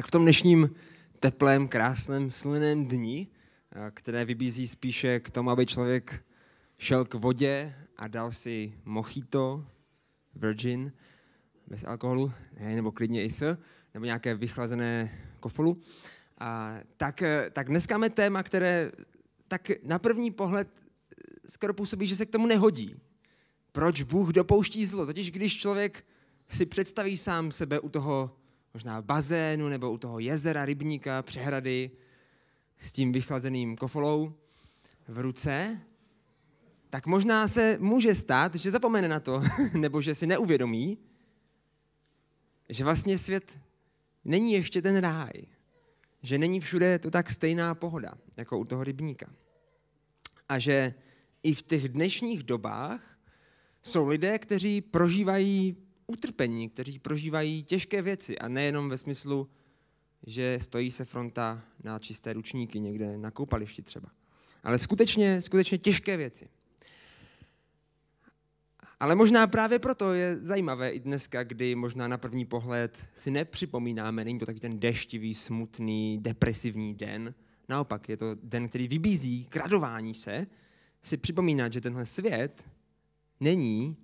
Tak v tom dnešním teplém, krásném, slunném dni, eh, které vybízí spíše k tomu, aby člověk šel k vodě a dal si mochito, virgin, bez alkoholu, ne, nebo klidně i s, nebo nějaké vychlazené kofolu. A, tak, eh, tak dneska máme téma, které tak na první pohled skoro působí, že se k tomu nehodí. Proč Bůh dopouští zlo? Totiž když člověk si představí sám sebe u toho možná bazénu nebo u toho jezera, rybníka, přehrady s tím vychlazeným kofolou v ruce, tak možná se může stát, že zapomene na to, nebo že si neuvědomí, že vlastně svět není ještě ten ráj. Že není všude to tak stejná pohoda, jako u toho rybníka. A že i v těch dnešních dobách jsou lidé, kteří prožívají utrpení, kteří prožívají těžké věci a nejenom ve smyslu, že stojí se fronta na čisté ručníky někde na koupališti třeba. Ale skutečně, skutečně těžké věci. Ale možná právě proto je zajímavé i dneska, kdy možná na první pohled si nepřipomínáme, není to taky ten deštivý, smutný, depresivní den. Naopak je to den, který vybízí k radování se, si připomínat, že tenhle svět není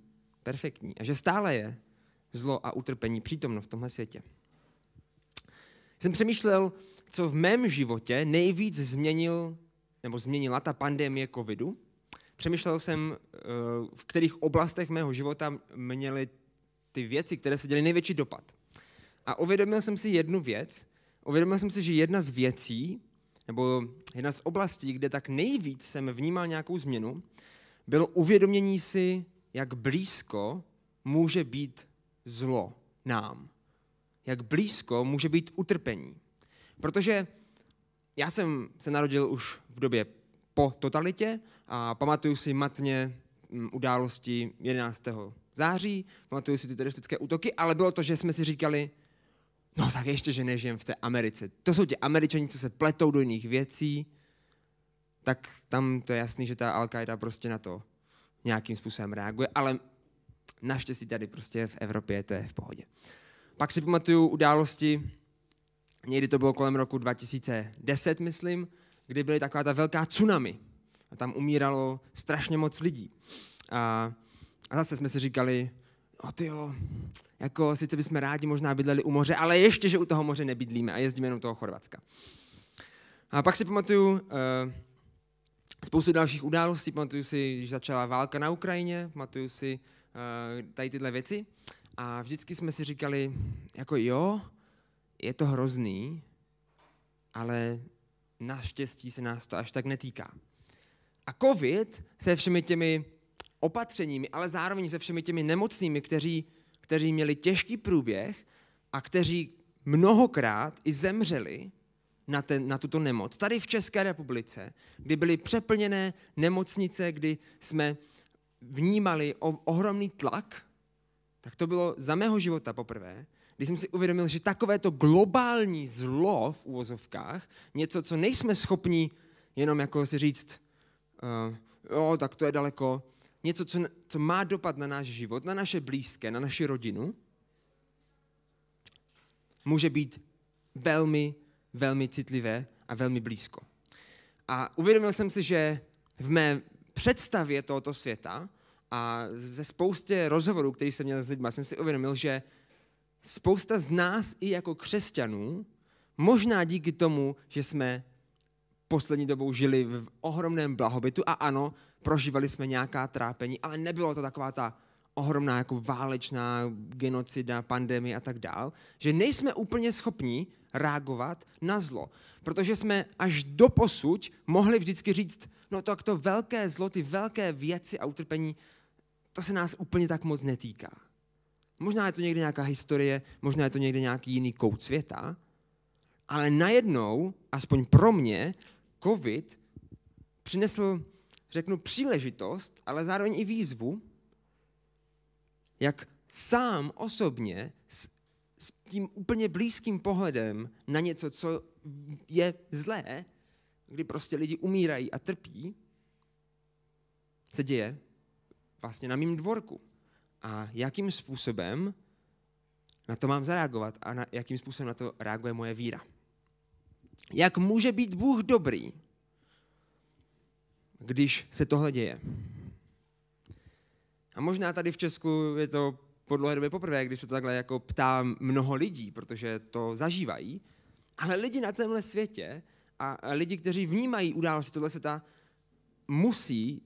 perfektní a že stále je zlo a utrpení přítomno v tomhle světě. Jsem přemýšlel, co v mém životě nejvíc změnil, nebo změnila ta pandemie covidu. Přemýšlel jsem, eh, v kterých oblastech mého života měly ty věci, které se děly největší dopad. A uvědomil jsem si jednu věc. Uvědomil jsem si, že jedna z věcí, nebo jedna z oblastí, kde tak nejvíc jsem vnímal nějakou změnu, bylo uvědomění si, jak blízko může být zlo nám. Jak blízko může být utrpení. Protože já jsem se narodil už v době po totalitě a pamatuju si matně mm, události 11. září, pamatuju si ty teroristické útoky, ale bylo to, že jsme si říkali, no tak ještě, že nežijem v té Americe. To jsou ti američani, co se pletou do jiných věcí, tak tam to je jasný, že ta Al-Qaida prostě na to nějakým způsobem reaguje, ale Naštěstí tady prostě v Evropě to je v pohodě. Pak si pamatuju události, někdy to bylo kolem roku 2010, myslím, kdy byly taková ta velká tsunami. A tam umíralo strašně moc lidí. A, a zase jsme si říkali, o ty jo, jako sice bychom rádi možná bydleli u moře, ale ještě, že u toho moře nebydlíme a jezdíme jenom toho Chorvatska. A pak si pamatuju uh, spoustu dalších událostí, pamatuju si, když začala válka na Ukrajině, pamatuju si tady tyhle věci. A vždycky jsme si říkali, jako jo, je to hrozný, ale naštěstí se nás to až tak netýká. A covid se všemi těmi opatřeními, ale zároveň se všemi těmi nemocnými, kteří, kteří měli těžký průběh a kteří mnohokrát i zemřeli na, ten, na tuto nemoc. Tady v České republice, kdy byly přeplněné nemocnice, kdy jsme vnímali ohromný tlak, tak to bylo za mého života poprvé, když jsem si uvědomil, že takovéto globální zlo v úvozovkách, něco, co nejsme schopni jenom jako si říct, uh, jo, tak to je daleko, něco, co, co má dopad na náš život, na naše blízké, na naši rodinu, může být velmi, velmi citlivé a velmi blízko. A uvědomil jsem si, že v mé představě tohoto světa a ve spoustě rozhovorů, který jsem měl s lidmi, jsem si uvědomil, že spousta z nás i jako křesťanů, možná díky tomu, že jsme poslední dobou žili v ohromném blahobytu a ano, prožívali jsme nějaká trápení, ale nebylo to taková ta ohromná jako válečná genocida, pandemie a tak dál, že nejsme úplně schopni reagovat na zlo. Protože jsme až do posuť mohli vždycky říct, no tak to velké zlo, ty velké věci a utrpení, to se nás úplně tak moc netýká. Možná je to někde nějaká historie, možná je to někde nějaký jiný kout světa, ale najednou, aspoň pro mě, covid přinesl, řeknu, příležitost, ale zároveň i výzvu, jak sám osobně s, s tím úplně blízkým pohledem na něco, co je zlé, kdy prostě lidi umírají a trpí, se děje vlastně na mým dvorku. A jakým způsobem na to mám zareagovat a na, jakým způsobem na to reaguje moje víra. Jak může být Bůh dobrý, když se tohle děje? A možná tady v Česku je to po dlouhé době poprvé, když se to takhle jako ptá mnoho lidí, protože to zažívají, ale lidi na tomhle světě a lidi, kteří vnímají události tohle světa, musí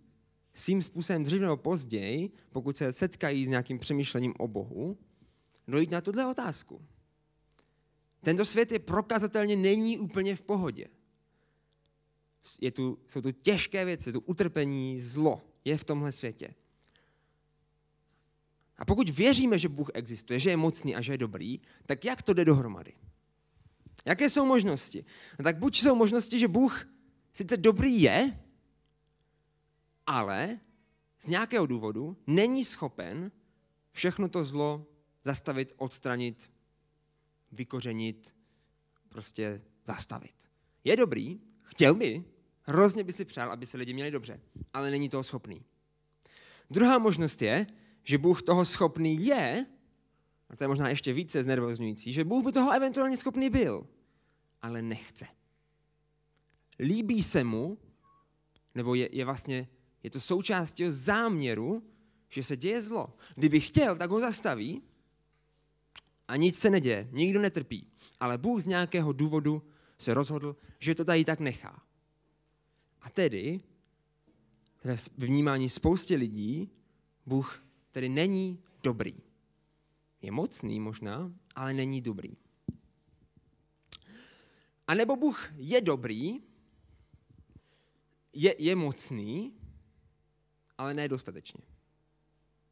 svým způsobem dřív nebo později, pokud se setkají s nějakým přemýšlením o Bohu, dojít na tuhle otázku. Tento svět je prokazatelně není úplně v pohodě. Je tu, jsou tu těžké věci, je tu utrpení, zlo je v tomhle světě. A pokud věříme, že Bůh existuje, že je mocný a že je dobrý, tak jak to jde dohromady? Jaké jsou možnosti? No tak buď jsou možnosti, že Bůh sice dobrý je, ale z nějakého důvodu není schopen všechno to zlo zastavit, odstranit, vykořenit, prostě zastavit. Je dobrý, chtěl by, hrozně by si přál, aby se lidi měli dobře, ale není toho schopný. Druhá možnost je, že Bůh toho schopný je, a to je možná ještě více znervozňující, že Bůh by toho eventuálně schopný byl, ale nechce. Líbí se mu, nebo je, je vlastně, je to součástí záměru, že se děje zlo. Kdyby chtěl, tak ho zastaví a nic se neděje, nikdo netrpí. Ale Bůh z nějakého důvodu se rozhodl, že to tady tak nechá. A tedy ve vnímání spoustě lidí Bůh tedy není dobrý. Je mocný možná, ale není dobrý. A nebo Bůh je dobrý, je, je mocný, ale ne dostatečně.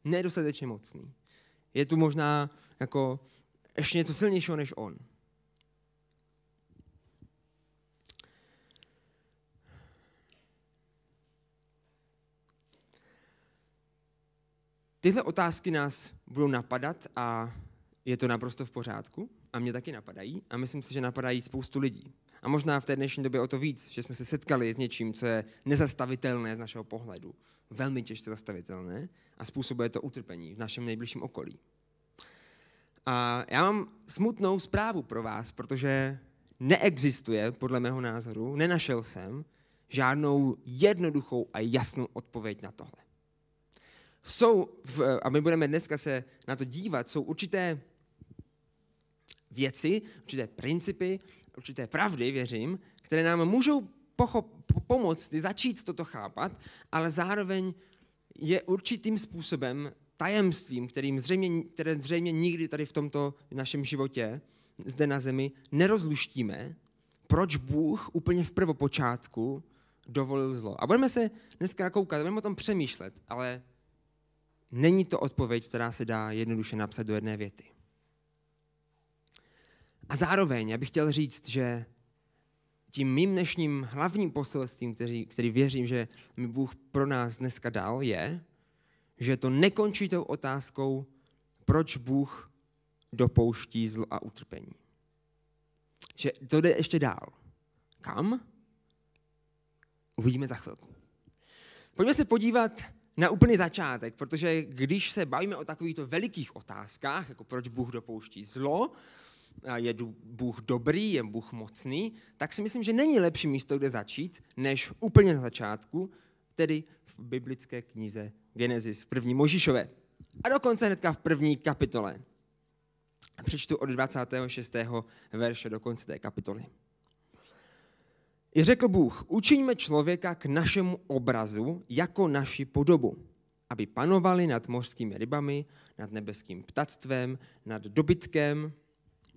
Nedostatečně mocný. Je tu možná jako ještě něco silnějšího než on. Tyhle otázky nás budou napadat a je to naprosto v pořádku. A mě taky napadají. A myslím si, že napadají spoustu lidí. A možná v té dnešní době o to víc, že jsme se setkali s něčím, co je nezastavitelné z našeho pohledu. Velmi těžce zastavitelné a způsobuje to utrpení v našem nejbližším okolí. A já mám smutnou zprávu pro vás, protože neexistuje, podle mého názoru, nenašel jsem žádnou jednoduchou a jasnou odpověď na tohle jsou, v, a my budeme dneska se na to dívat, jsou určité věci, určité principy, určité pravdy, věřím, které nám můžou pochop, pomoct začít toto chápat, ale zároveň je určitým způsobem tajemstvím, kterým zřejmě, které zřejmě nikdy tady v tomto našem životě, zde na zemi, nerozluštíme, proč Bůh úplně v prvopočátku dovolil zlo. A budeme se dneska koukat, budeme o tom přemýšlet, ale není to odpověď, která se dá jednoduše napsat do jedné věty. A zároveň já bych chtěl říct, že tím mým dnešním hlavním poselstvím, který, který věřím, že mi Bůh pro nás dneska dal, je, že to nekončí tou otázkou, proč Bůh dopouští zlo a utrpení. Že to jde ještě dál. Kam? Uvidíme za chvilku. Pojďme se podívat na úplný začátek, protože když se bavíme o takovýchto velikých otázkách, jako proč Bůh dopouští zlo, je Bůh dobrý, je Bůh mocný, tak si myslím, že není lepší místo, kde začít, než úplně na začátku, tedy v biblické knize Genesis, první Možišové. A dokonce hnedka v první kapitole. Přečtu od 26. verše do konce té kapitoly. I řekl Bůh, učiňme člověka k našemu obrazu jako naši podobu, aby panovali nad mořskými rybami, nad nebeským ptactvem, nad dobytkem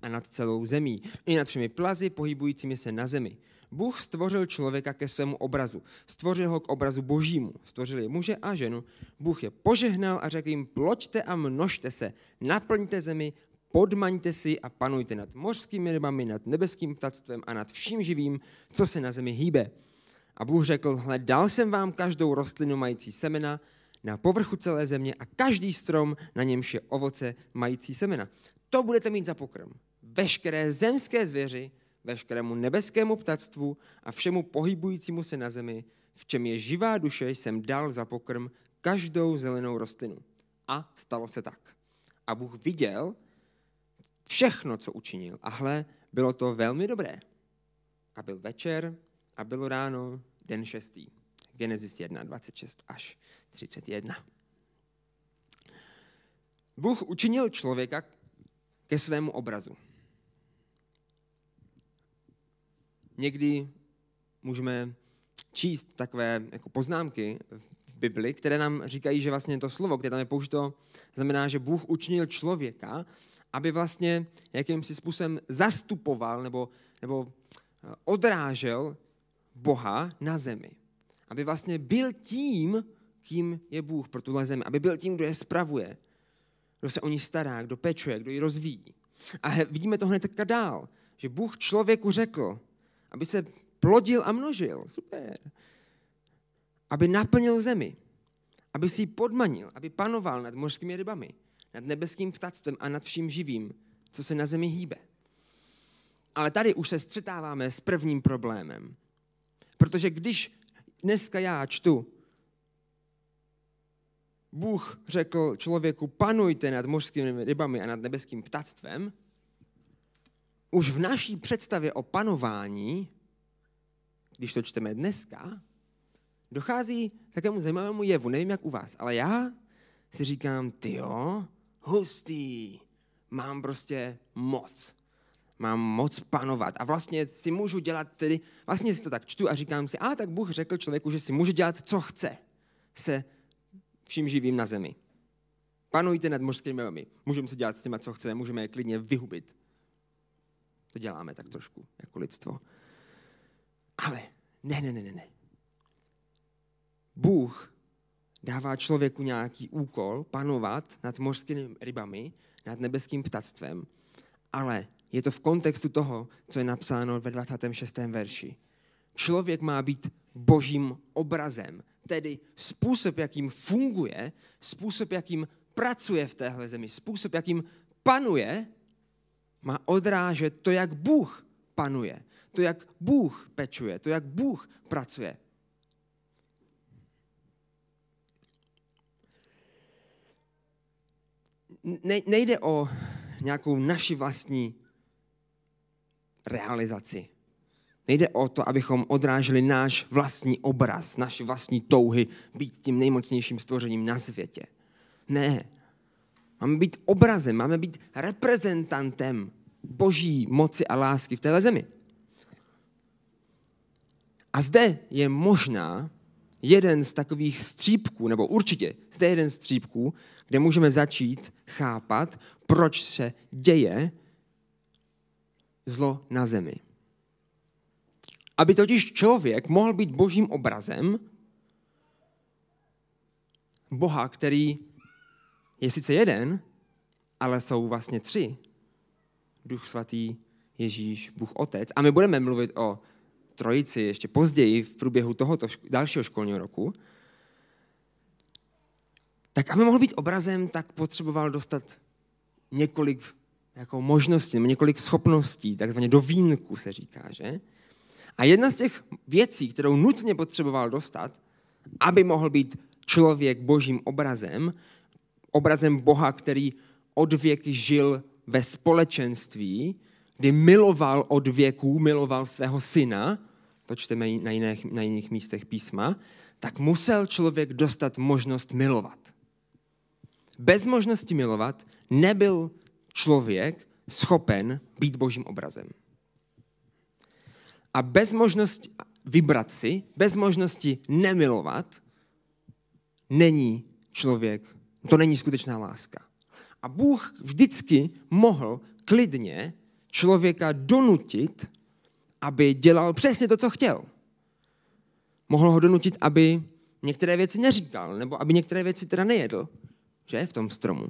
a nad celou zemí, i nad všemi plazy pohybujícími se na zemi. Bůh stvořil člověka ke svému obrazu. Stvořil ho k obrazu božímu. Stvořil je muže a ženu. Bůh je požehnal a řekl jim, ploďte a množte se, naplňte zemi, podmaňte si a panujte nad mořskými rybami, nad nebeským ptactvem a nad vším živým, co se na zemi hýbe. A Bůh řekl, hle, dal jsem vám každou rostlinu mající semena na povrchu celé země a každý strom, na němž je ovoce mající semena. To budete mít za pokrm. Veškeré zemské zvěři, veškerému nebeskému ptactvu a všemu pohybujícímu se na zemi, v čem je živá duše, jsem dal za pokrm každou zelenou rostlinu. A stalo se tak. A Bůh viděl, všechno, co učinil. A hle, bylo to velmi dobré. A byl večer a bylo ráno, den šestý. Genesis 1, 26 až 31. Bůh učinil člověka ke svému obrazu. Někdy můžeme číst takové jako poznámky v Bibli, které nám říkají, že vlastně to slovo, které tam je použito, znamená, že Bůh učinil člověka, aby vlastně jakýmsi způsobem zastupoval nebo, nebo eh, odrážel Boha na zemi. Aby vlastně byl tím, kým je Bůh pro tuhle zemi. Aby byl tím, kdo je spravuje, kdo se o ní stará, kdo pečuje, kdo ji rozvíjí. A vidíme to hned dál, že Bůh člověku řekl, aby se plodil a množil. Super. Aby naplnil zemi. Aby si ji podmanil, aby panoval nad mořskými rybami, nad nebeským ptactvem a nad vším živým, co se na zemi hýbe. Ale tady už se střetáváme s prvním problémem. Protože když dneska já čtu, Bůh řekl člověku, panujte nad mořskými rybami a nad nebeským ptactvem, už v naší představě o panování, když to čteme dneska, dochází k takovému zajímavému jevu. Nevím, jak u vás, ale já si říkám, ty jo, hustý, mám prostě moc. Mám moc panovat a vlastně si můžu dělat tedy, vlastně si to tak čtu a říkám si, a tak Bůh řekl člověku, že si může dělat, co chce se vším živým na zemi. Panujte nad mořskými rybami. Můžeme si dělat s těma, co chceme, můžeme je klidně vyhubit. To děláme tak trošku, jako lidstvo. Ale ne, ne, ne, ne, ne. Bůh dává člověku nějaký úkol panovat nad mořskými rybami, nad nebeským ptactvem, ale je to v kontextu toho, co je napsáno ve 26. verši. Člověk má být božím obrazem, tedy způsob, jakým funguje, způsob, jakým pracuje v téhle zemi, způsob, jakým panuje, má odrážet to, jak Bůh panuje, to, jak Bůh pečuje, to, jak Bůh pracuje. Ne, nejde o nějakou naši vlastní realizaci. Nejde o to, abychom odráželi náš vlastní obraz, naše vlastní touhy být tím nejmocnějším stvořením na světě. Ne. Máme být obrazem, máme být reprezentantem boží moci a lásky v téhle zemi. A zde je možná jeden z takových střípků, nebo určitě zde je jeden z střípků, kde můžeme začít chápat, proč se děje zlo na zemi. Aby totiž člověk mohl být božím obrazem, Boha, který je sice jeden, ale jsou vlastně tři. Duch svatý, Ježíš, Bůh Otec. A my budeme mluvit o trojici ještě později v průběhu tohoto dalšího školního roku. Tak aby mohl být obrazem, tak potřeboval dostat několik jako možností, několik schopností, takzvaně do vínku se říká, že? A jedna z těch věcí, kterou nutně potřeboval dostat, aby mohl být člověk božím obrazem, obrazem Boha, který od věky žil ve společenství, kdy miloval od věků, miloval svého syna, to čteme na jiných, na jiných místech písma, tak musel člověk dostat možnost milovat. Bez možnosti milovat nebyl člověk schopen být božím obrazem. A bez možnosti vybrat si, bez možnosti nemilovat, není člověk, to není skutečná láska. A Bůh vždycky mohl klidně člověka donutit, aby dělal přesně to, co chtěl. Mohl ho donutit, aby některé věci neříkal, nebo aby některé věci teda nejedl, že, v tom stromu.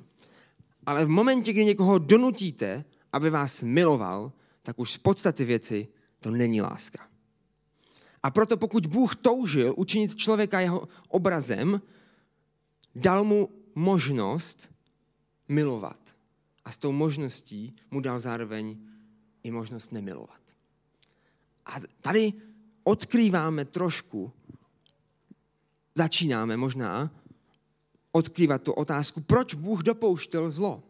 Ale v momentě, kdy někoho donutíte, aby vás miloval, tak už z podstaty věci to není láska. A proto pokud Bůh toužil učinit člověka jeho obrazem, dal mu možnost milovat. A s tou možností mu dal zároveň i možnost nemilovat. A tady odkrýváme trošku, začínáme možná odkrývat tu otázku, proč Bůh dopouštěl zlo.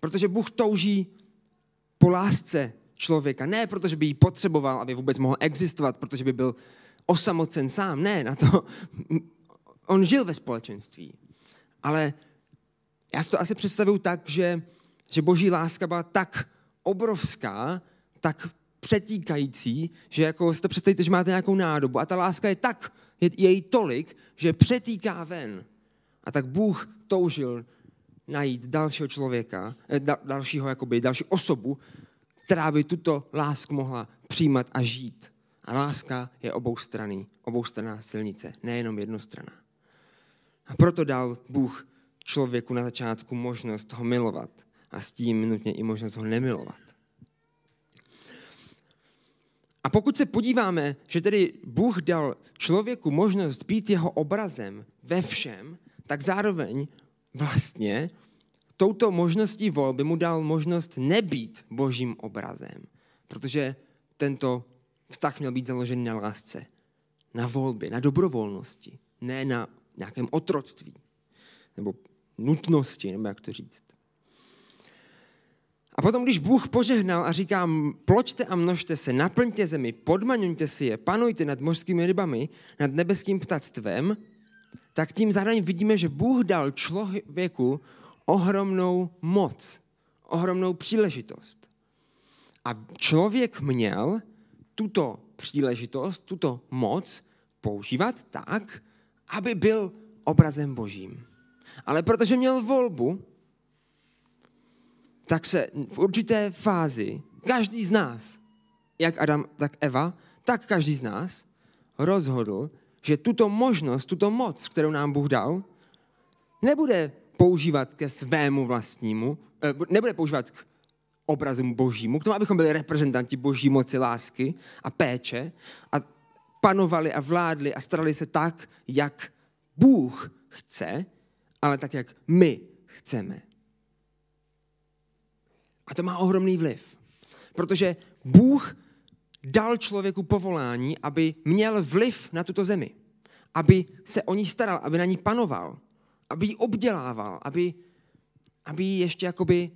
Protože Bůh touží po lásce člověka. Ne protože by ji potřeboval, aby vůbec mohl existovat, protože by byl osamocen sám. Ne, na to. On žil ve společenství. Ale já si to asi představuju tak, že, že boží láska byla tak obrovská, tak přetíkající, že jako si to představíte, že máte nějakou nádobu a ta láska je tak, je, je jí tolik, že přetýká ven. A tak Bůh toužil najít dalšího člověka, eh, da, dalšího, jakoby, další osobu, která by tuto lásku mohla přijímat a žít. A láska je oboustraný, oboustranná silnice, nejenom jednostranná. A proto dal Bůh člověku na začátku možnost ho milovat a s tím nutně i možnost ho nemilovat. A pokud se podíváme, že tedy Bůh dal člověku možnost být jeho obrazem ve všem, tak zároveň vlastně touto možností volby mu dal možnost nebýt božím obrazem, protože tento vztah měl být založený na lásce, na volbě, na dobrovolnosti, ne na nějakém otroctví nebo nutnosti, nebo jak to říct. A potom, když Bůh požehnal a říká, ploďte a množte se, naplňte zemi, podmaňujte si je, panujte nad mořskými rybami, nad nebeským ptactvem, tak tím zároveň vidíme, že Bůh dal člověku ohromnou moc, ohromnou příležitost. A člověk měl tuto příležitost, tuto moc používat tak, aby byl obrazem božím. Ale protože měl volbu, tak se v určité fázi každý z nás, jak Adam, tak Eva, tak každý z nás rozhodl, že tuto možnost, tuto moc, kterou nám Bůh dal, nebude používat ke svému vlastnímu, eh, nebude používat k obrazům božímu, k tomu, abychom byli reprezentanti boží moci, lásky a péče a panovali a vládli a starali se tak, jak Bůh chce, ale tak, jak my chceme. A to má ohromný vliv. Protože Bůh dal člověku povolání, aby měl vliv na tuto zemi. Aby se o ní staral, aby na ní panoval. Aby ji obdělával, aby, aby ji ještě jakoby,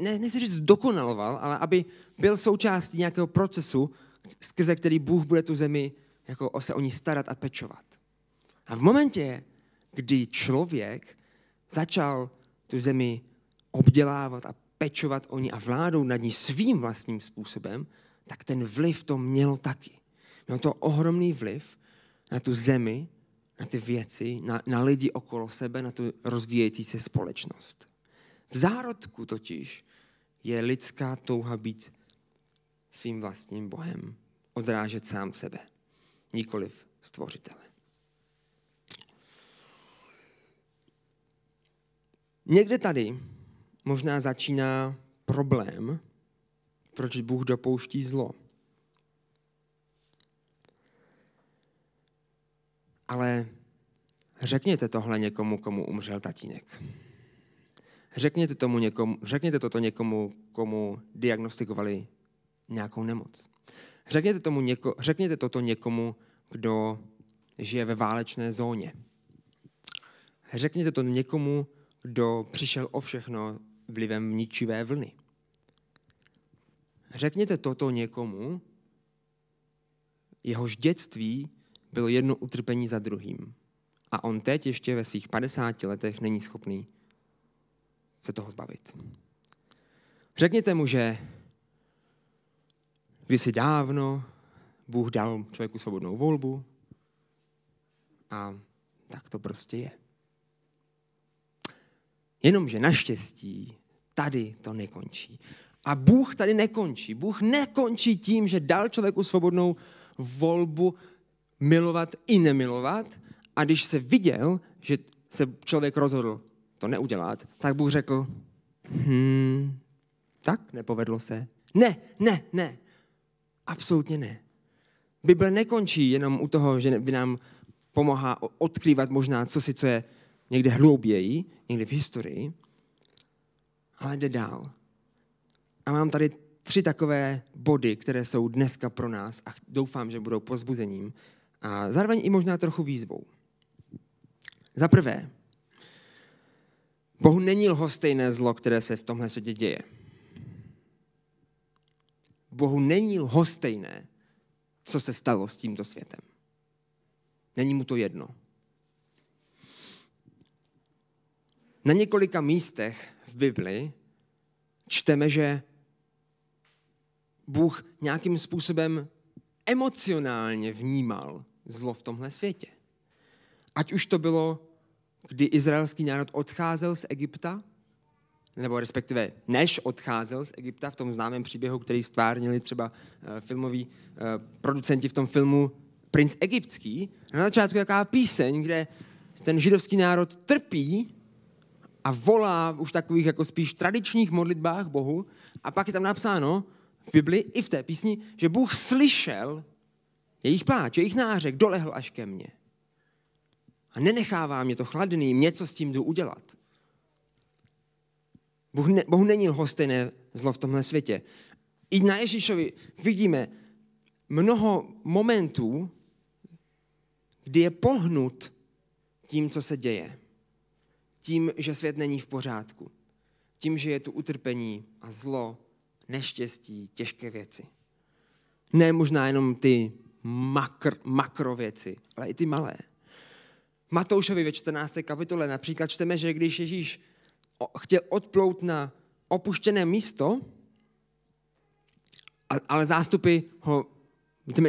ne, nechci říct dokonaloval, ale aby byl součástí nějakého procesu, skrze který Bůh bude tu zemi jako se o ní starat a pečovat. A v momentě, kdy člověk začal tu zemi obdělávat a pečovat o ní a vládou nad ní svým vlastním způsobem, tak ten vliv to mělo taky. Mělo to ohromný vliv na tu zemi, na ty věci, na, na lidi okolo sebe, na tu rozvíjející se společnost. V zárodku totiž je lidská touha být svým vlastním Bohem, odrážet sám sebe, nikoliv stvořitele. Někde tady možná začíná problém, proč Bůh dopouští zlo. Ale řekněte tohle někomu, komu umřel tatínek. Řekněte, tomu někomu, řekněte toto někomu, komu diagnostikovali nějakou nemoc. Řekněte, tomu něko, řekněte toto někomu, kdo žije ve válečné zóně. Řekněte to někomu, kdo přišel o všechno vlivem ničivé vlny. Řekněte toto někomu, jehož dětství bylo jedno utrpení za druhým. A on teď ještě ve svých 50 letech není schopný se toho zbavit. Řekněte mu, že kdysi dávno Bůh dal člověku svobodnou volbu a tak to prostě je. Jenomže naštěstí tady to nekončí. A Bůh tady nekončí. Bůh nekončí tím, že dal člověku svobodnou volbu milovat i nemilovat. A když se viděl, že se člověk rozhodl to neudělat, tak Bůh řekl, hmm, tak nepovedlo se. Ne, ne, ne. Absolutně ne. Bible nekončí jenom u toho, že by nám pomáhá odkrývat možná co si, co je někde hlouběji, někde v historii, ale jde dál. A mám tady tři takové body, které jsou dneska pro nás a doufám, že budou pozbuzením a zároveň i možná trochu výzvou. Za prvé, Bohu není lhostejné zlo, které se v tomhle světě děje. Bohu není lhostejné, co se stalo s tímto světem. Není mu to jedno. Na několika místech v Bibli čteme, že Bůh nějakým způsobem emocionálně vnímal zlo v tomhle světě. Ať už to bylo, kdy izraelský národ odcházel z Egypta, nebo respektive než odcházel z Egypta v tom známém příběhu, který stvárnili třeba uh, filmoví uh, producenti v tom filmu Princ egyptský. Na začátku jaká píseň, kde ten židovský národ trpí a volá už takových jako spíš tradičních modlitbách Bohu a pak je tam napsáno v Bibli i v té písni, že Bůh slyšel jejich pláč, jejich nářek, dolehl až ke mně. A nenechává mě to chladný, něco s tím jdu udělat. Bohu, ne, Bohu není lhostejné zlo v tomhle světě. I na Ježíšovi vidíme mnoho momentů, kdy je pohnut tím, co se děje. Tím, že svět není v pořádku. Tím, že je tu utrpení a zlo, neštěstí, těžké věci. Ne možná jenom ty makr, makrověci, ale i ty malé. Matoušovi ve 14. kapitole například čteme, že když Ježíš chtěl odplout na opuštěné místo, ale zástupy ho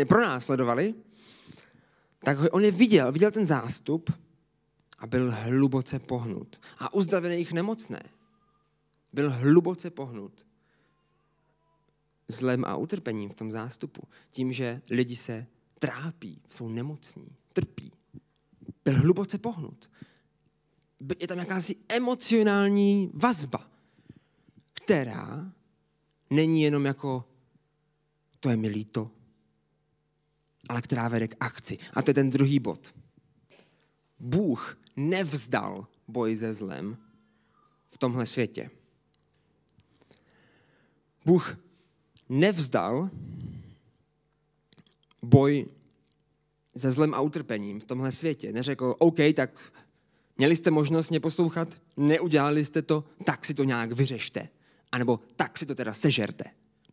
pronásledovali, tak on je viděl, viděl ten zástup a byl hluboce pohnut. A uzdravil jich nemocné. Byl hluboce pohnut zlem a utrpením v tom zástupu. Tím, že lidi se trápí, jsou nemocní, trpí. Byl hluboce pohnut. Je tam jakási emocionální vazba, která není jenom jako to je mi líto, ale která vede k akci. A to je ten druhý bod. Bůh nevzdal boj se zlem v tomhle světě. Bůh nevzdal boj se zlem a utrpením v tomhle světě. Neřekl, OK, tak měli jste možnost mě poslouchat, neudělali jste to, tak si to nějak vyřešte. A nebo tak si to teda sežerte.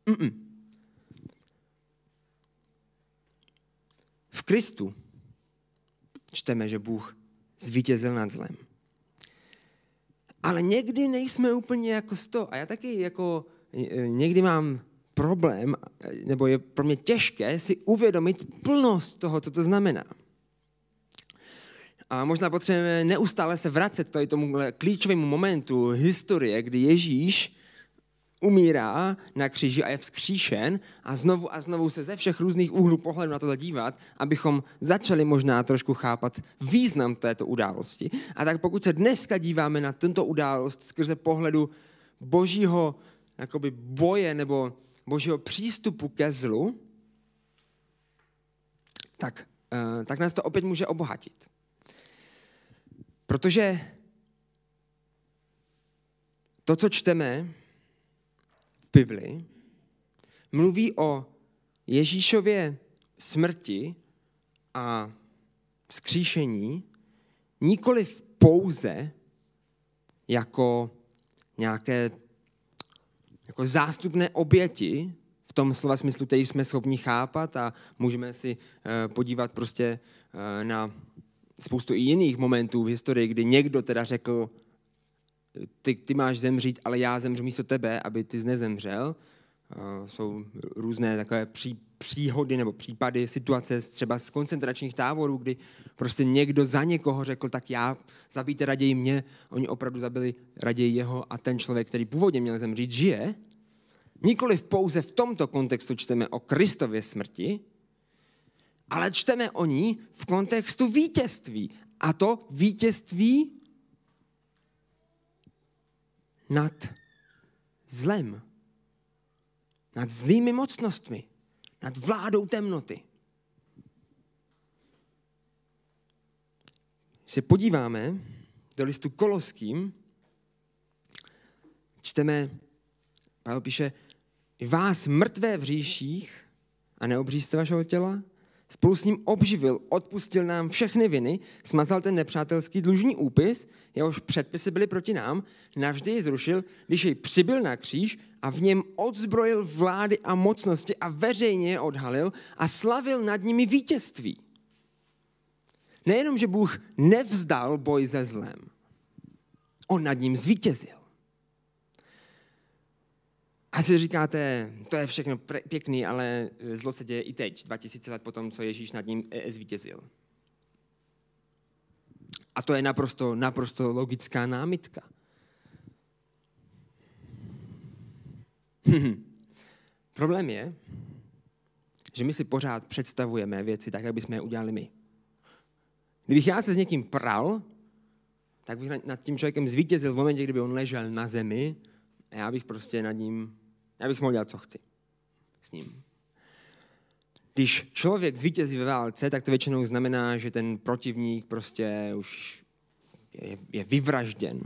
Mm-mm. V Kristu čteme, že Bůh zvítězil nad zlem. Ale někdy nejsme úplně jako sto. A já taky jako e, někdy mám problém, nebo je pro mě těžké si uvědomit plnost toho, co to znamená. A možná potřebujeme neustále se vracet k tomu klíčovému momentu historie, kdy Ježíš umírá na kříži a je vzkříšen a znovu a znovu se ze všech různých úhlů pohledu na to dívat, abychom začali možná trošku chápat význam této události. A tak pokud se dneska díváme na tento událost skrze pohledu božího jakoby boje nebo božího přístupu ke zlu, tak, eh, tak nás to opět může obohatit. Protože to, co čteme Bibli, mluví o Ježíšově smrti a vzkříšení nikoli pouze jako nějaké jako zástupné oběti v tom slova smyslu, který jsme schopni chápat a můžeme si eh, podívat prostě eh, na spoustu i jiných momentů v historii, kdy někdo teda řekl, ty, ty máš zemřít, ale já zemřu místo tebe, aby ty nezemřel. Jsou různé takové pří, příhody nebo případy, situace třeba z koncentračních táborů, kdy prostě někdo za někoho řekl, tak já zabijte raději mě, oni opravdu zabili raději jeho a ten člověk, který původně měl zemřít, žije. Nikoliv pouze v tomto kontextu čteme o Kristově smrti, ale čteme o ní v kontextu vítězství. A to vítězství nad zlem, nad zlými mocnostmi, nad vládou temnoty. Když se podíváme do listu Koloským, čteme, Pavel píše, vás mrtvé v říších a neobříste vašeho těla, spolu s ním obživil, odpustil nám všechny viny, smazal ten nepřátelský dlužní úpis, jehož předpisy byly proti nám, navždy ji zrušil, když jej přibyl na kříž a v něm odzbrojil vlády a mocnosti a veřejně je odhalil a slavil nad nimi vítězství. Nejenom, že Bůh nevzdal boj ze zlem, on nad ním zvítězil. A si říkáte, to je všechno pěkný, ale zlo se děje i teď, 2000 let potom, co Ježíš nad ním e, zvítězil. A to je naprosto, naprosto logická námitka. Problém je, že my si pořád představujeme věci tak, jak bychom je udělali my. Kdybych já se s někým pral, tak bych nad tím člověkem zvítězil v momentě, kdyby on ležel na zemi a já bych prostě nad ním já bych mohl dělat, co chci s ním. Když člověk zvítězí ve válce, tak to většinou znamená, že ten protivník prostě už je, je vyvražděn.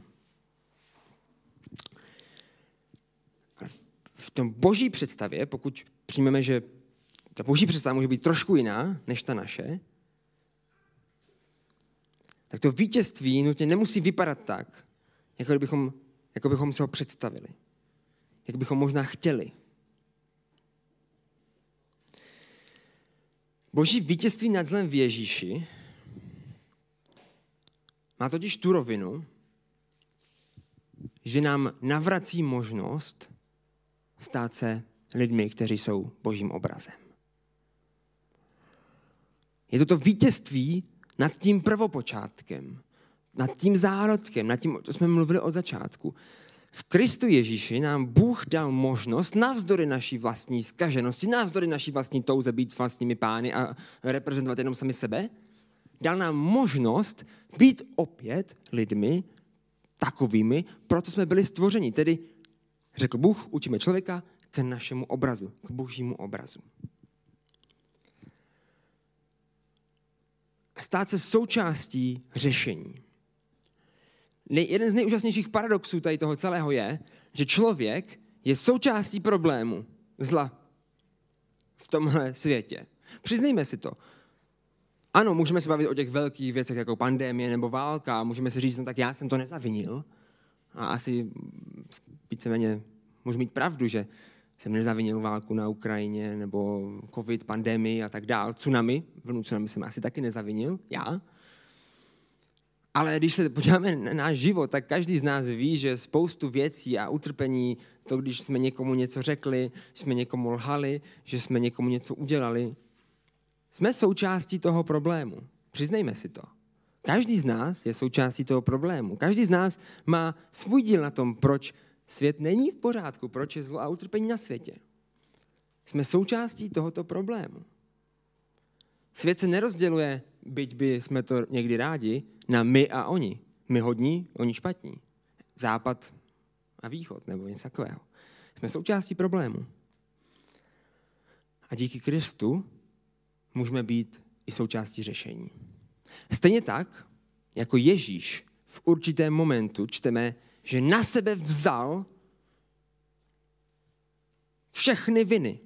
V tom boží představě, pokud přijmeme, že ta boží představa může být trošku jiná než ta naše, tak to vítězství nutně nemusí vypadat tak, jako bychom, jako bychom si ho představili jak bychom možná chtěli. Boží vítězství nad zlem v Ježíši má totiž tu rovinu, že nám navrací možnost stát se lidmi, kteří jsou božím obrazem. Je to to vítězství nad tím prvopočátkem, nad tím zárodkem, nad tím, co jsme mluvili od začátku. V Kristu Ježíši nám Bůh dal možnost navzdory naší vlastní zkaženosti, navzdory naší vlastní touze být vlastními pány a reprezentovat jenom sami sebe, dal nám možnost být opět lidmi takovými, proto jsme byli stvořeni. Tedy, řekl Bůh, učíme člověka k našemu obrazu, k božímu obrazu. A stát se součástí řešení nej, jeden z nejúžasnějších paradoxů tady toho celého je, že člověk je součástí problému zla v tomhle světě. Přiznejme si to. Ano, můžeme se bavit o těch velkých věcech, jako pandemie nebo válka, můžeme si říct, no tak já jsem to nezavinil. A asi víceméně můžu mít pravdu, že jsem nezavinil válku na Ukrajině, nebo covid, pandemii a tak dál. Tsunami, vlnu tsunami jsem asi taky nezavinil, já. Ale když se podíváme na náš život, tak každý z nás ví, že spoustu věcí a utrpení, to když jsme někomu něco řekli, jsme někomu lhali, že jsme někomu něco udělali, jsme součástí toho problému. Přiznejme si to. Každý z nás je součástí toho problému. Každý z nás má svůj díl na tom, proč svět není v pořádku, proč je zlo a utrpení na světě. Jsme součástí tohoto problému. Svět se nerozděluje, byť by jsme to někdy rádi, na my a oni. My hodní, oni špatní. Západ a východ, nebo něco takového. Jsme součástí problému. A díky Kristu můžeme být i součástí řešení. Stejně tak, jako Ježíš v určitém momentu čteme, že na sebe vzal všechny viny.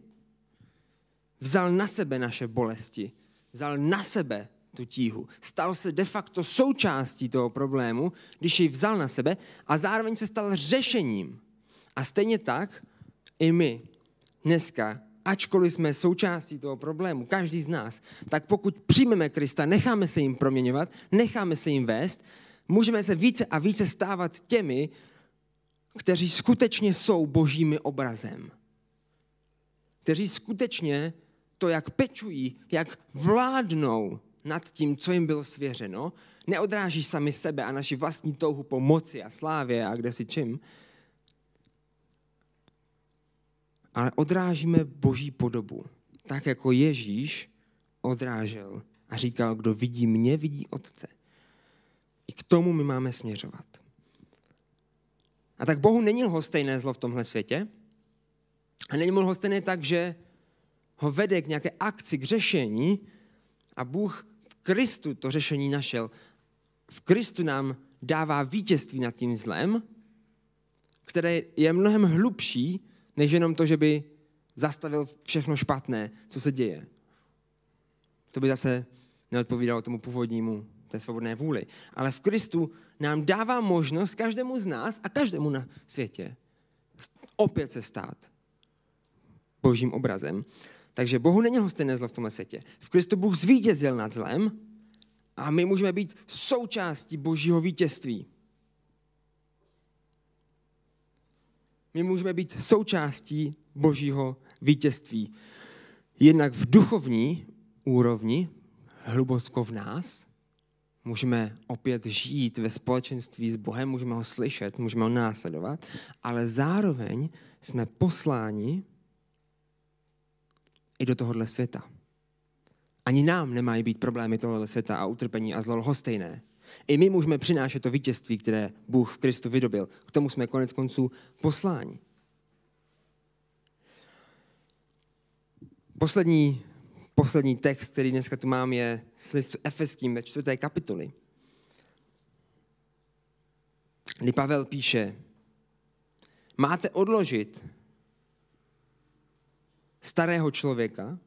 Vzal na sebe naše bolesti. Vzal na sebe tu tíhu. Stal se de facto součástí toho problému, když ji vzal na sebe a zároveň se stal řešením. A stejně tak i my dneska, ačkoliv jsme součástí toho problému, každý z nás, tak pokud přijmeme Krista, necháme se jim proměňovat, necháme se jim vést, můžeme se více a více stávat těmi, kteří skutečně jsou božími obrazem. Kteří skutečně to, jak pečují, jak vládnou nad tím, co jim bylo svěřeno, neodráží sami sebe a naši vlastní touhu po moci a slávě a kde si čím, ale odrážíme boží podobu, tak jako Ježíš odrážel a říkal, kdo vidí mě, vidí Otce. I k tomu my máme směřovat. A tak Bohu není lhostejné zlo v tomhle světě. A není mu lhostejné tak, že ho vede k nějaké akci, k řešení a Bůh Kristu to řešení našel. V Kristu nám dává vítězství nad tím zlem, které je mnohem hlubší, než jenom to, že by zastavil všechno špatné, co se děje. To by zase neodpovídalo tomu původnímu, té svobodné vůli. Ale v Kristu nám dává možnost každému z nás a každému na světě opět se stát božím obrazem. Takže Bohu není stejné zlo v tomhle světě. V Kristu Bůh zvítězil nad zlem a my můžeme být součástí božího vítězství. My můžeme být součástí božího vítězství. Jednak v duchovní úrovni, hluboko v nás, můžeme opět žít ve společenství s Bohem, můžeme ho slyšet, můžeme ho následovat, ale zároveň jsme posláni i do tohohle světa. Ani nám nemají být problémy tohohle světa a utrpení a zlo lhostejné. I my můžeme přinášet to vítězství, které Bůh v Kristu vydobil. K tomu jsme konec konců posláni. Poslední, poslední text, který dneska tu mám, je z listu Efeským ve čtvrté kapitoli. Kdy Pavel píše, máte odložit starého člověka,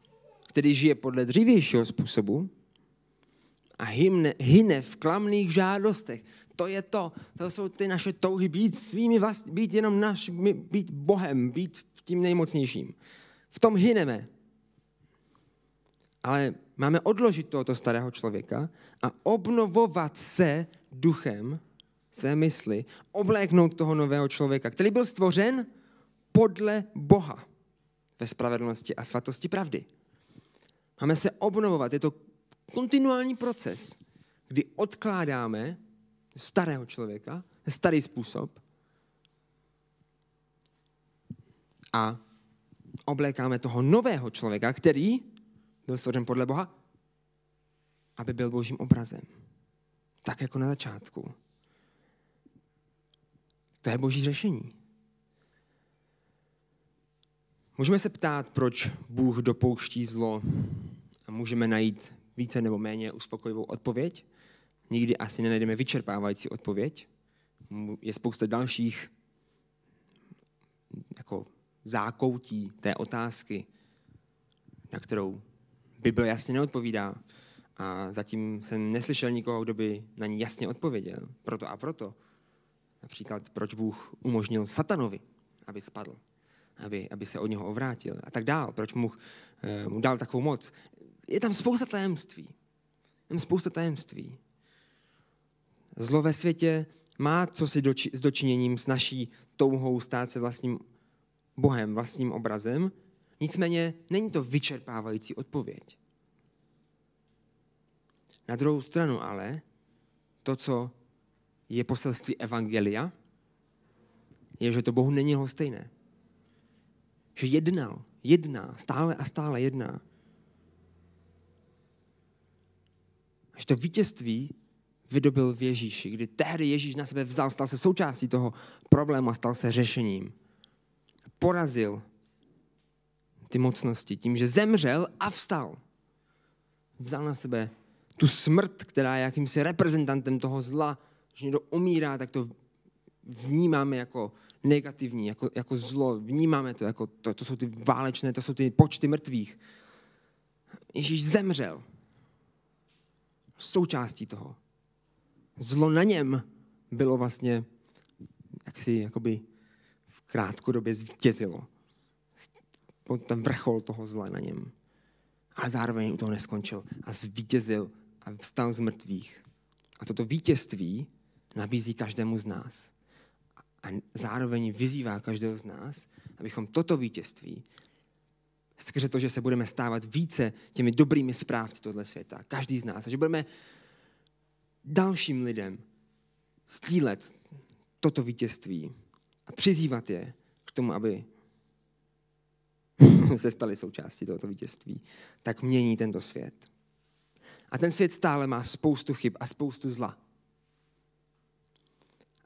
který žije podle dřívějšího způsobu a hymne, hyne v klamných žádostech. To je to, to jsou ty naše touhy být svými vlast, být jenom naš, být Bohem, být tím nejmocnějším. V tom hyneme. Ale máme odložit tohoto starého člověka a obnovovat se duchem své mysli, obléknout toho nového člověka, který byl stvořen podle Boha ve spravedlnosti a svatosti pravdy. Máme se obnovovat. Je to kontinuální proces, kdy odkládáme starého člověka, starý způsob a oblékáme toho nového člověka, který byl stvořen podle Boha, aby byl božím obrazem. Tak jako na začátku. To je boží řešení. Můžeme se ptát, proč Bůh dopouští zlo a můžeme najít více nebo méně uspokojivou odpověď. Nikdy asi nenajdeme vyčerpávající odpověď. Je spousta dalších jako zákoutí té otázky, na kterou Bible jasně neodpovídá. A zatím jsem neslyšel nikoho, kdo by na ní jasně odpověděl. Proto a proto. Například, proč Bůh umožnil satanovi, aby spadl aby, aby se od něho ovrátil a tak dál. Proč mu, eh, mu dal takovou moc. Je tam spousta tajemství. Je tam spousta tajemství. Zlo ve světě má co si doči, s dočiněním s naší touhou stát se vlastním Bohem, vlastním obrazem, nicméně není to vyčerpávající odpověď. Na druhou stranu ale, to, co je poselství Evangelia, je, že to Bohu není lhostejné že jednal, jedná, stále a stále jedná. Až to vítězství vydobil v Ježíši, kdy tehdy Ježíš na sebe vzal, stal se součástí toho problému a stal se řešením. Porazil ty mocnosti tím, že zemřel a vstal. Vzal na sebe tu smrt, která je jakýmsi reprezentantem toho zla, že někdo umírá, tak to vnímáme jako negativní, jako, jako zlo. Vnímáme to, jako to, to jsou ty válečné, to jsou ty počty mrtvých. Ježíš zemřel. Součástí toho. Zlo na něm bylo vlastně, jak si jakoby v krátkodobě zvítězilo. Ten vrchol toho zla na něm. Ale zároveň u toho neskončil a zvítězil a vstal z mrtvých. A toto vítězství nabízí každému z nás a zároveň vyzývá každého z nás, abychom toto vítězství, skrze to, že se budeme stávat více těmi dobrými správci tohle světa, každý z nás, a že budeme dalším lidem stílet toto vítězství a přizývat je k tomu, aby se stali součástí tohoto vítězství, tak mění tento svět. A ten svět stále má spoustu chyb a spoustu zla.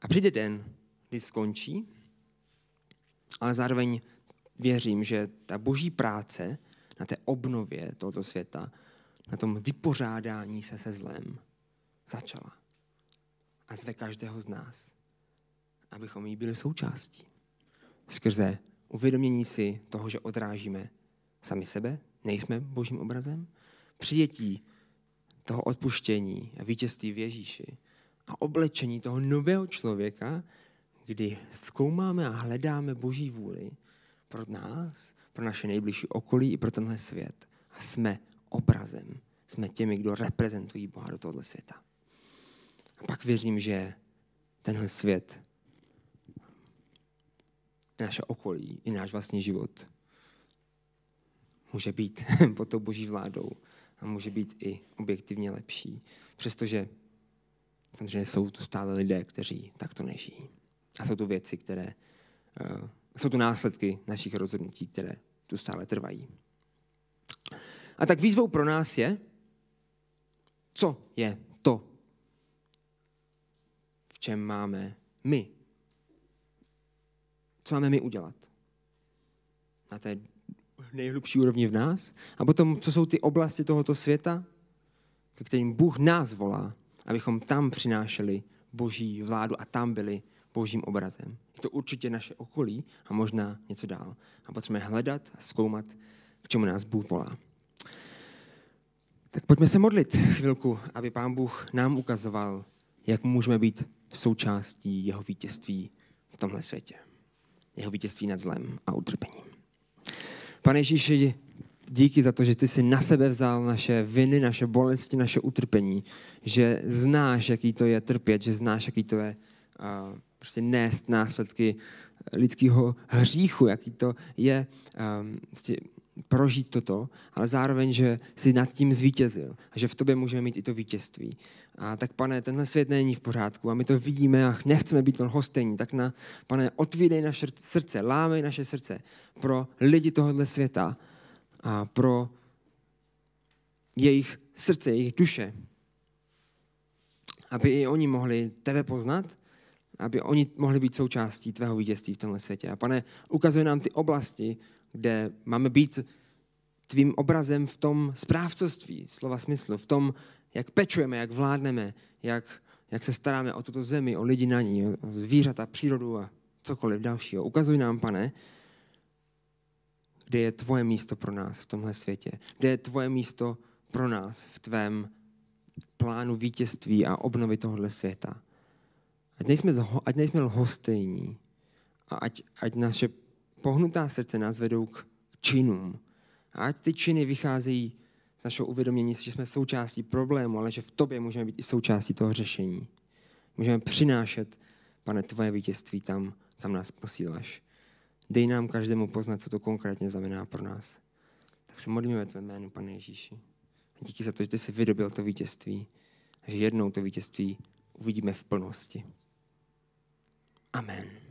A přijde den, kdy skončí, ale zároveň věřím, že ta boží práce na té obnově tohoto světa, na tom vypořádání se se zlem začala. A zve každého z nás, abychom jí byli součástí. Skrze uvědomění si toho, že odrážíme sami sebe, nejsme božím obrazem, přijetí toho odpuštění a vítězství v Ježíši a oblečení toho nového člověka, kdy zkoumáme a hledáme Boží vůli pro nás, pro naše nejbližší okolí i pro tenhle svět. A jsme obrazem. Jsme těmi, kdo reprezentují Boha do tohoto světa. A pak věřím, že tenhle svět, naše okolí i náš vlastní život může být pod tou boží vládou a může být i objektivně lepší. Přestože samozřejmě jsou tu stále lidé, kteří takto nežijí. A jsou tu věci, které, uh, jsou tu následky našich rozhodnutí, které tu stále trvají. A tak výzvou pro nás je, co je to, v čem máme my. Co máme my udělat? Na té nejhlubší úrovni v nás. A potom, co jsou ty oblasti tohoto světa, ke kterým Bůh nás volá, abychom tam přinášeli boží vládu a tam byli božím obrazem. Je to určitě naše okolí a možná něco dál. A potřebujeme hledat a zkoumat, k čemu nás Bůh volá. Tak pojďme se modlit chvilku, aby Pán Bůh nám ukazoval, jak můžeme být součástí jeho vítězství v tomhle světě. Jeho vítězství nad zlem a utrpením. Pane Ježíši, díky za to, že ty jsi na sebe vzal naše viny, naše bolesti, naše utrpení, že znáš, jaký to je trpět, že znáš, jaký to je uh, prostě nést následky lidského hříchu, jaký to je um, prostě prožít toto, ale zároveň, že si nad tím zvítězil a že v tobě můžeme mít i to vítězství. A tak, pane, tenhle svět není v pořádku a my to vidíme a nechceme být lhostejní. Tak, na, pane, otvídej naše srdce, lámej naše srdce pro lidi tohohle světa a pro jejich srdce, jejich duše, aby i oni mohli tebe poznat, aby oni mohli být součástí tvého vítězství v tomhle světě. A pane, ukazuje nám ty oblasti, kde máme být tvým obrazem v tom správcovství, slova smyslu, v tom, jak pečujeme, jak vládneme, jak, jak se staráme o tuto zemi, o lidi na ní, o zvířata, přírodu a cokoliv dalšího. Ukazuj nám, pane, kde je tvoje místo pro nás v tomhle světě, kde je tvoje místo pro nás v tvém plánu vítězství a obnovy tohohle světa. Ať nejsme, ať nejsme lhostejní a ať, ať naše pohnutá srdce nás vedou k činům. A ať ty činy vycházejí z našeho uvědomění, že jsme součástí problému, ale že v tobě můžeme být i součástí toho řešení. Můžeme přinášet, pane, tvoje vítězství tam, kam nás posíláš. Dej nám každému poznat, co to konkrétně znamená pro nás. Tak se modlíme ve tvé jménu, pane Ježíši. A díky za to, že jsi vydobil to vítězství. A že jednou to vítězství uvidíme v plnosti. Amen.